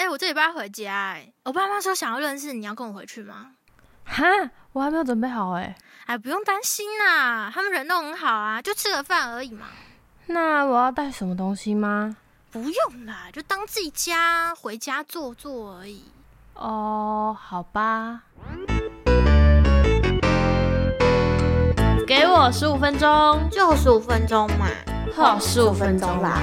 哎、我这礼拜回家、哎，我爸妈说想要认识你，要跟我回去吗？哈，我还没有准备好哎。哎，不用担心啦，他们人都很好啊，就吃个饭而已嘛，那我要带什么东西吗？不用啦，就当自己家，回家坐坐而已。哦，好吧。给我十五分钟，就十五分钟嘛，好，十五分钟啦。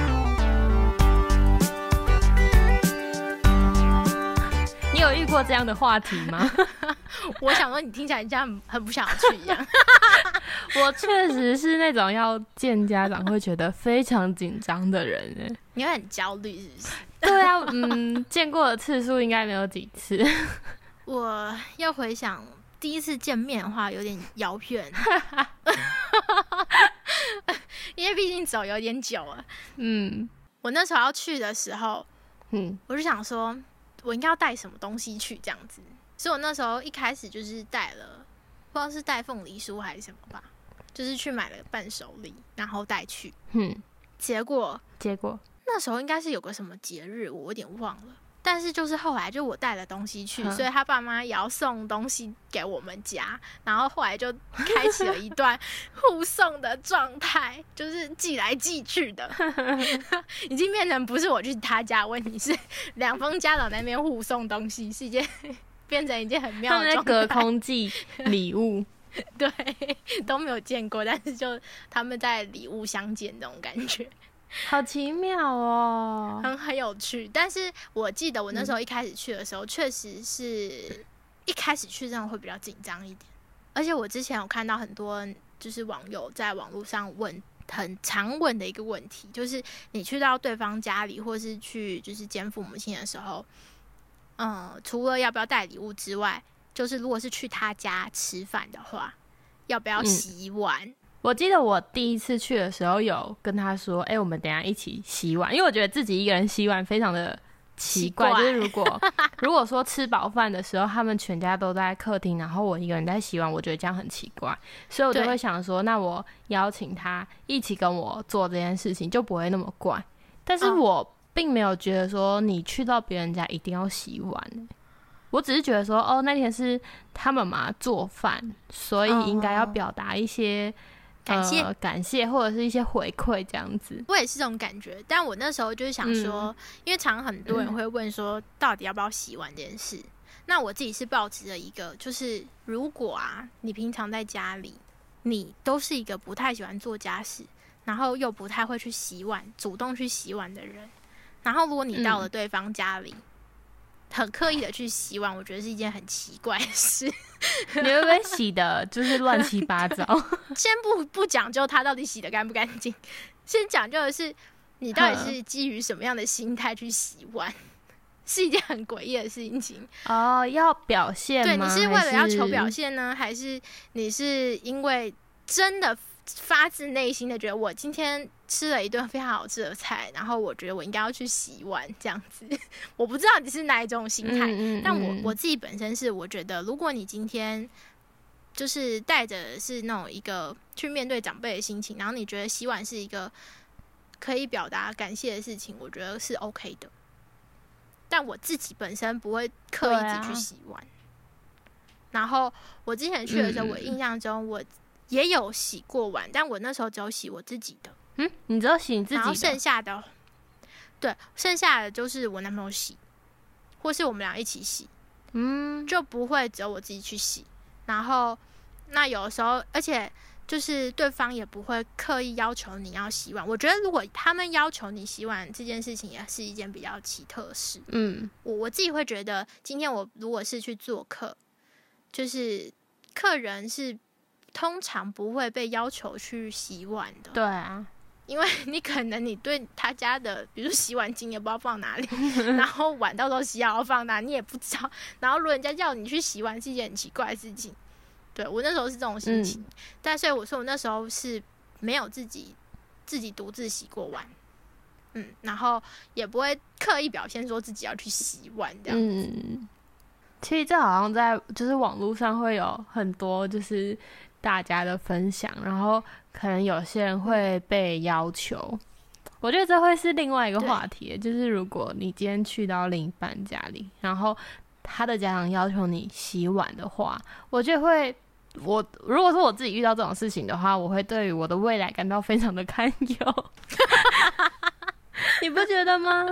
有遇过这样的话题吗？我想说你听起来这样很很不想去一样。我确实是那种要见家长会觉得非常紧张的人哎。你会很焦虑是不是？对啊，嗯，见过的次数应该没有几次。我要回想第一次见面的话，有点遥远，因为毕竟走有点久了。嗯我那时候要去的时候，嗯我就想说，我应该要带什么东西去这样子，所以我那时候一开始就是带了，不知道是带凤梨酥还是什么吧，就是去买了伴手礼，然后带去。嗯，结果结果那时候应该是有个什么节日，我有点忘了。但是就是后来就我带了东西去，嗯所以他爸妈也要送东西给我们家，然后后来就开启了一段 互送的状态，就是寄来寄去的，已经变成不是我去他家问题，是两方家长在那边互送东西，是一件 变成一件很妙他们在的。隔空寄礼物，对，都没有见过，但是就他们在礼物相见那种感觉。好奇妙哦。很很有趣。但是我记得我那时候一开始去的时候，确实是一开始去这样会比较紧张一点。而且我之前有看到很多就是网友在网络上问很常问的一个问题，就是你去到对方家里，或是去就是见父母亲的时候，嗯，除了要不要带礼物之外，就是如果是去他家吃饭的话，要不要嗯洗碗？我记得我第一次去的时候有跟他说：“哎、我们等一下一起洗碗。”因为我觉得自己一个人洗碗非常的奇怪。奇怪就是如果 如果说吃饱饭的时候，他们全家都在客厅，然后我一个人在洗碗，我觉得这样很奇怪，所以我就会想说，那我邀请他一起跟我做这件事情，就不会那么怪。但是嗯我并没有觉得说你去到别人家一定要洗碗、欸我只是觉得说，哦，那天是他妈妈做饭，所以应该要哦表达一些。感谢呃、感谢或者是一些回馈这样子。我也是这种感觉，但我那时候就是想说，因为常很多人会问说，到底要不要洗碗这件事。那我自己是抱持着一个，就是如果啊，你平常在家里，你都是一个不太喜欢做家事，然后又不太会去洗碗、主动去洗碗的人，然后如果你到了对方家里，很刻意的去洗碗，我觉得是一件很奇怪的事。你会不会洗的就是乱七八糟？先不不讲究他到底洗的干不干净，先讲究的是你到底是基于什么样的心态去洗碗，是一件很诡异的事情。哦，要表现对，你？是为了要求表现呢，还是你是因为真的发自内心的觉得我今天吃了一顿非常好吃的菜，然后我觉得我应该要去洗碗这样子？我不知道你是哪一种心态，嗯嗯但我嗯我自己本身是，我觉得如果你今天就是带着是那种一个去面对长辈的心情，然后你觉得洗碗是一个可以表达感谢的事情，我觉得是 OK 的。但我自己本身不会刻意对啊自己去洗碗。然后我之前去的时候，嗯我印象中我也有洗过碗，但我那时候只有洗我自己的。嗯，你只有洗你自己然后己，剩下的，对，剩下的就是我男朋友洗，或是我们俩一起洗，嗯，就不会只有我自己去洗。然后，那有的时候，而且就是对方也不会刻意要求你要洗碗。我觉得如果他们要求你洗碗这件事情，也是一件比较奇特的事。嗯我我自己会觉得，今天我如果是去做客，就是客人是通常不会被要求去洗碗的。对啊，因为你可能你对他家的，比如说洗碗巾也不知道放哪里，然后碗到时候洗好要放哪，你也不知道。然后如果人家叫你去洗碗，是一件很奇怪的事情。对我那时候是这种心情，但所以我说我那时候是没有自己自己独自洗过碗，嗯，然后也不会刻意表现说自己要去洗碗这样。嗯，其实这好像在就是网络上会有很多就是大家的分享，然后可能有些人会被要求，我觉得这会是另外一个话题，就是如果你今天去到另一半家里，然后他的家长要求你洗碗的话，我就会，我如果说我自己遇到这种事情的话，我会对于我的未来感到非常的堪忧。你不觉得吗？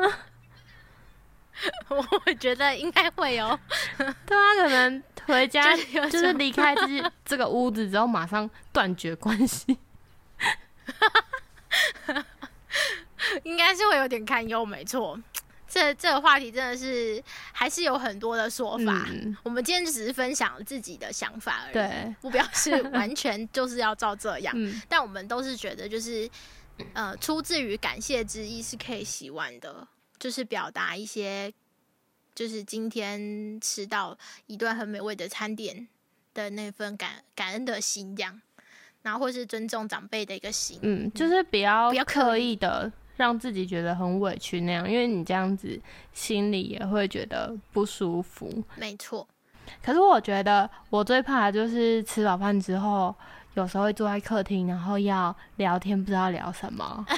我觉得应该会哦。对啊，可能回家就是离开这 这个屋子之后，马上断绝关系。应该是会有点堪忧，没错。这这个话题真的是还是有很多的说法。嗯，我们今天只是分享自己的想法而已，对，不表示完全就是要照这样。嗯但我们都是觉得，就是呃，出自于感谢之意是可以洗碗的，就是表达一些，就是今天吃到一段很美味的餐点的那份感感恩的心，这样，然后或是尊重长辈的一个心。嗯，就是不要不要刻意的让自己觉得很委屈那样，因为你这样子心里也会觉得不舒服。没错，可是我觉得我最怕的就是吃饱饭之后，有时候会坐在客厅，然后要聊天，不知道聊什么。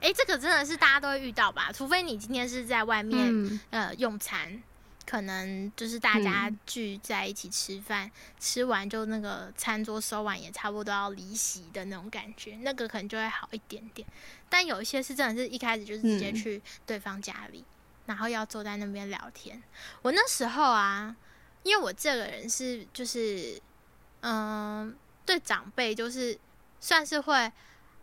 哎，这个真的是大家都会遇到吧？除非你今天是在外面、嗯，呃用餐，可能就是大家聚在一起吃饭，吃完就那个餐桌收完也差不多要离席的那种感觉，那个可能就会好一点点。但有一些是真的是一开始就是直接嗯去对方家里，然后要坐在那边聊天。我那时候啊，因为我这个人是就是嗯、对长辈就是算是会。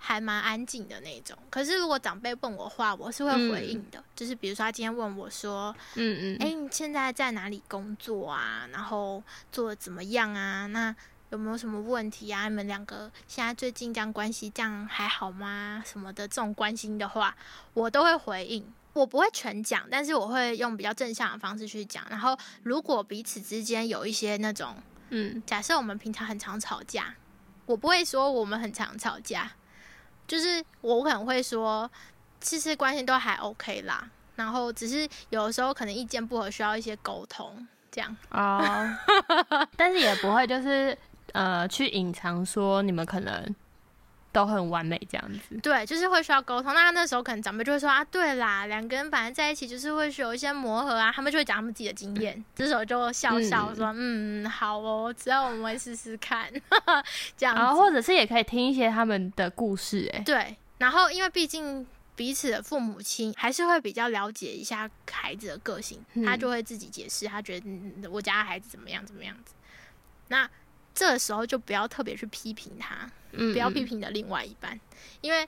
还蛮安静的那种，可是如果长辈问我话，我是会回应的。就是比如说他今天问我说，嗯嗯，哎、你现在在哪里工作啊？然后做的怎么样啊？那有没有什么问题啊？你们两个现在最近这样关系这样还好吗？什么的这种关心的话，我都会回应。我不会全讲，但是我会用比较正向的方式去讲。然后，如果彼此之间有一些那种，嗯假设我们平常很常吵架，我不会说我们很常吵架，就是我可能会说，其实关系都还 OK 啦。然后只是有的时候可能意见不合，需要一些沟通，这样。哦，但是也不会就是呃去隐藏说你们可能都很完美这样子。对，就是会需要沟通。那那时候可能长辈就会说啊，对啦，两个人反正在一起就是会有一些磨合啊，他们就会讲他们自己的经验。这时候就笑笑说，嗯好哦，只要我们会试试看，这样子。然后或者是也可以听一些他们的故事、哎，对，然后因为毕竟彼此的父母亲还是会比较了解一下孩子的个性，他嗯就会自己解释，他觉得、嗯、我家孩子怎么样怎么样子。那这时候就不要特别去批评他，嗯，不要批嗯，评你的另外一半，因为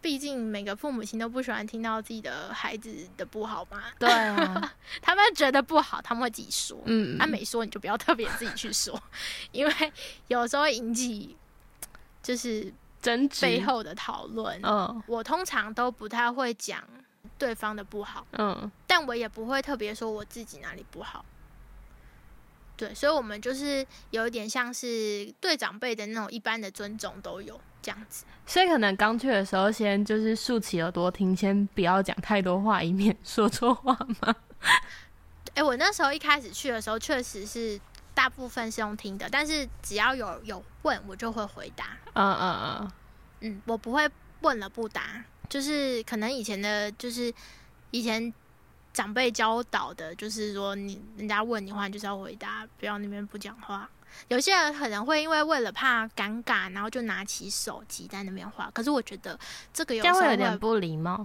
毕竟每个父母亲都不喜欢听到自己的孩子的不好嘛。对啊，他们觉得不好，他们会自己说。嗯，他没说，你就不要特别自己去说，因为有时候会引起就是争执背，后的讨论。嗯我通常都不太会讲对方的不好，嗯但我也不会特别说我自己哪里不好。对，所以我们就是有一点像是对长辈的那种一般的尊重都有这样子。所以可能刚去的时候，先就是竖起耳朵听，先不要讲太多话，以免 说错话嘛。哎、我那时候一开始去的时候，确实是大部分是用听的，但是只要有有问，我就会回答。嗯嗯嗯，嗯，我不会问了不答，就是可能以前的，就是以前长辈教导的，就是说你人家问你话，你就是要回答，不要那边不讲话。有些人可能会因为为了怕尴尬，然后就拿起手机在那边画。可是我觉得这个有时候会会有点不礼貌。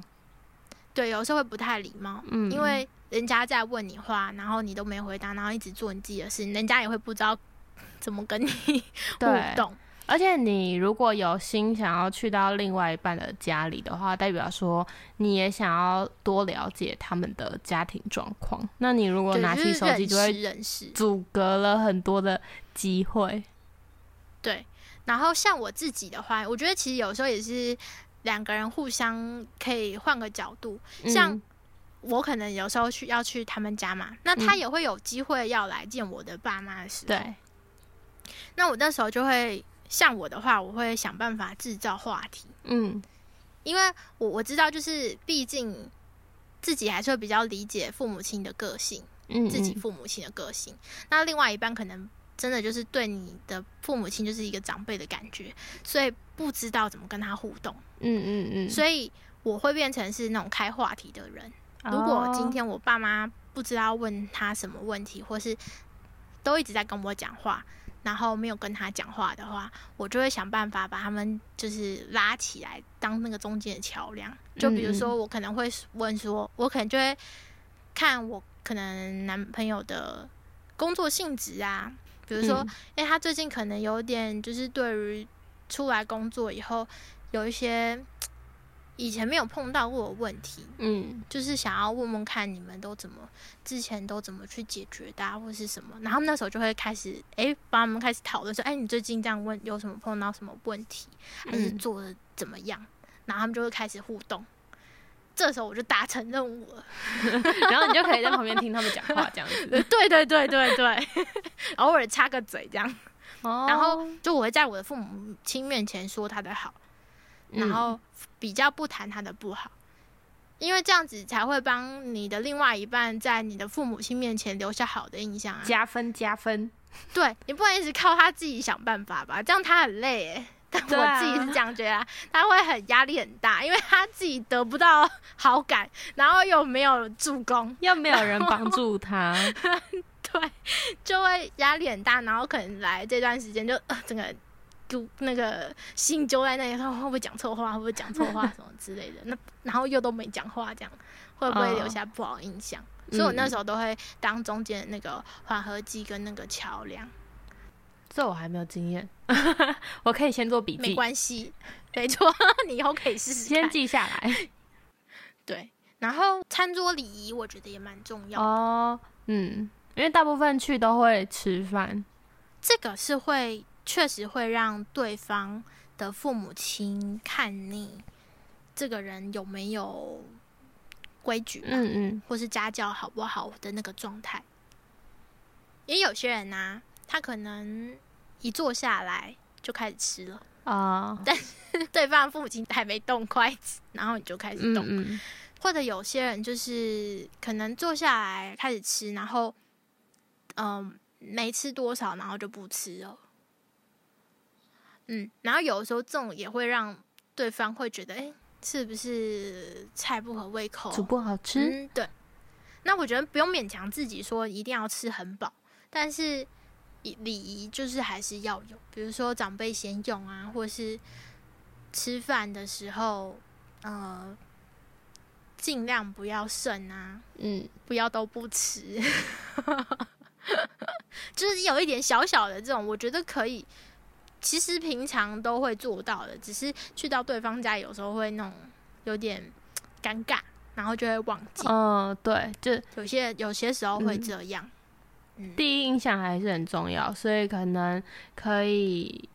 对，有时候会不太礼貌，嗯，因为人家在问你话，然后你都没回答，然后一直做你自己的事，人家也会不知道怎么跟你 互，动。而且你如果有心想要去到另外一半的家里的话，代表说你也想要多了解他们的家庭状况。那你如果，拿起手机，就会识认识。阻隔了很多的机会。对，然后像我自己的话，我觉得其实有时候也是两个人互相可以换个角度，像嗯我可能有时候去要去他们家嘛，那他嗯也会有机会要来见我的爸妈的时候，对，那我那时候就会像我的话，我会想办法制造话题，嗯。因为我我知道就是毕竟自己还是会比较理解父母亲的个性，嗯，自己嗯。父母亲的个性，那另外一半可能真的就是对你的父母亲就是一个长辈的感觉，所以不知道怎么跟他互动。嗯嗯嗯，所以我会变成是那种开话题的人。如果今天我爸妈不知道问他什么问题，或是都一直在跟我讲话，然后没有跟他讲话的话，我就会想办法把他们就是拉起来，当那个中间的桥梁。就比如说，我可能会问说，我可能就会看我可能男朋友的工作性质啊，比如说，哎，他最近可能有点就是对于出来工作以后有一些。以前没有碰到过的问题，嗯，就是想要问问看你们都怎么之前都怎么去解决的，或是什么。然后那时候就会开始，哎，帮他们开始讨论说，哎，你最近这样问有什么碰到什么问题，还是做的怎么样？然后他们就会开始互动。这时候我就达成任务了，然后你就可以在旁边听他们讲话，这样子。对对对对对，偶尔插个嘴这样。哦。然后就我会在我的父母亲面前说他的好。然后比较不谈他的不好，因为这样子才会帮你的另外一半在你的父母亲面前留下好的印象啊，加分加分。对你不能一直靠他自己想办法吧，这样他很累诶。但我自己是这样觉得，他会很压力很大，因为他自己得不到好感，然后又没有助攻，又没有人帮助他，对，就会压力很大，然后可能来这段时间就呃整个。就那个心揪在那里，他会不会讲错话，会不会讲错话什么之类的？那然后又都没讲话，这样会不会留下不好印象？所以我那时候都会当中间那个缓和剂跟那个桥梁。这我还没有经验，我可以先做笔记。没关系，没错，你以后可以试试先记下来。对，然后餐桌礼仪我觉得也蛮重要哦。嗯，因为大部分去都会吃饭，这个是会。确实会让对方的父母亲看你这个人有没有规矩，嗯嗯，或是家教好不好的那个状态。也有些人呢，他可能一坐下来就开始吃了啊，但是对方父母亲还没动筷子，然后你就开始动。或者有些人就是可能坐下来开始吃，然后嗯没吃多少，然后就不吃了。嗯，然后有的时候这种也会让对方会觉得，哎，是不是菜不合胃口，煮不好吃？嗯，对。那我觉得不用勉强自己说一定要吃很饱，但是礼仪就是还是要有，比如说长辈先用啊，或是吃饭的时候，呃，尽量不要剩啊，嗯，不要都不吃，就是有一点小小的这种，我觉得可以。其实平常都会做到的，只是去到对方家，有时候会那种有点尴尬，然后就会忘记。嗯，对，就有些有些时候会这样。第一印象还是很重要，所以可能可以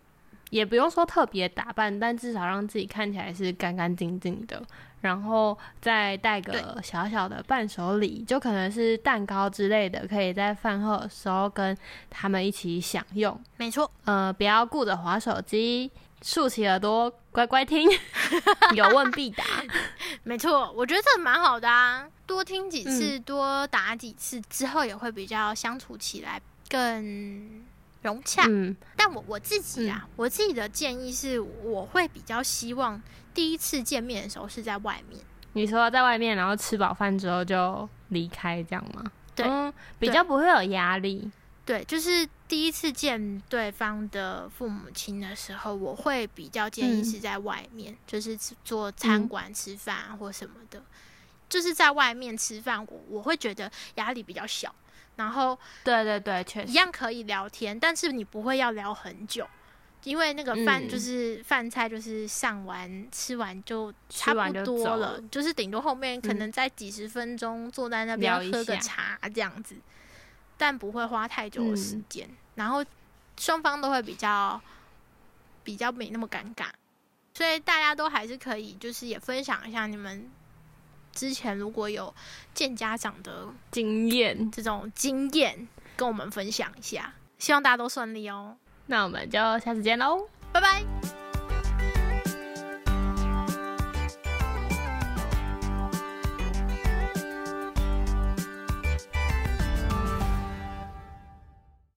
也不用说特别打扮，但至少让自己看起来是干干净净的。然后再带个小小的伴手礼，就可能是蛋糕之类的，可以在饭后的时候跟他们一起享用。没错，呃，不要顾着划手机，竖起耳朵乖乖听，有问必答。没错，我觉得这蛮好的啊，多听几次，多打几次之后，也会比较相处起来更融洽。嗯，但我我自己啊，我自己的建议是，我会比较希望。第一次见面的时候是在外面，你说在外面，然后吃饱饭之后就离开，这样吗？对，比较不会有压力。对，就是第一次见对方的父母亲的时候，我会比较建议是在外面，就是做餐馆吃饭或什么的，就是在外面吃饭，我我会觉得压力比较小。然后，对对对，确实一样可以聊天，但是你不会要聊很久。因为那个饭就是饭菜，就是上完吃完就差不多了，就是顶多后面可能在几十分钟坐在那边喝个茶这样子，但不会花太久的时间。然后双方都会比较比较没那么尴尬，所以大家都还是可以，就是也分享一下你们之前如果有见家长的经验，这种经验跟我们分享一下，希望大家都顺利哦。那我们就下次见喽，拜拜。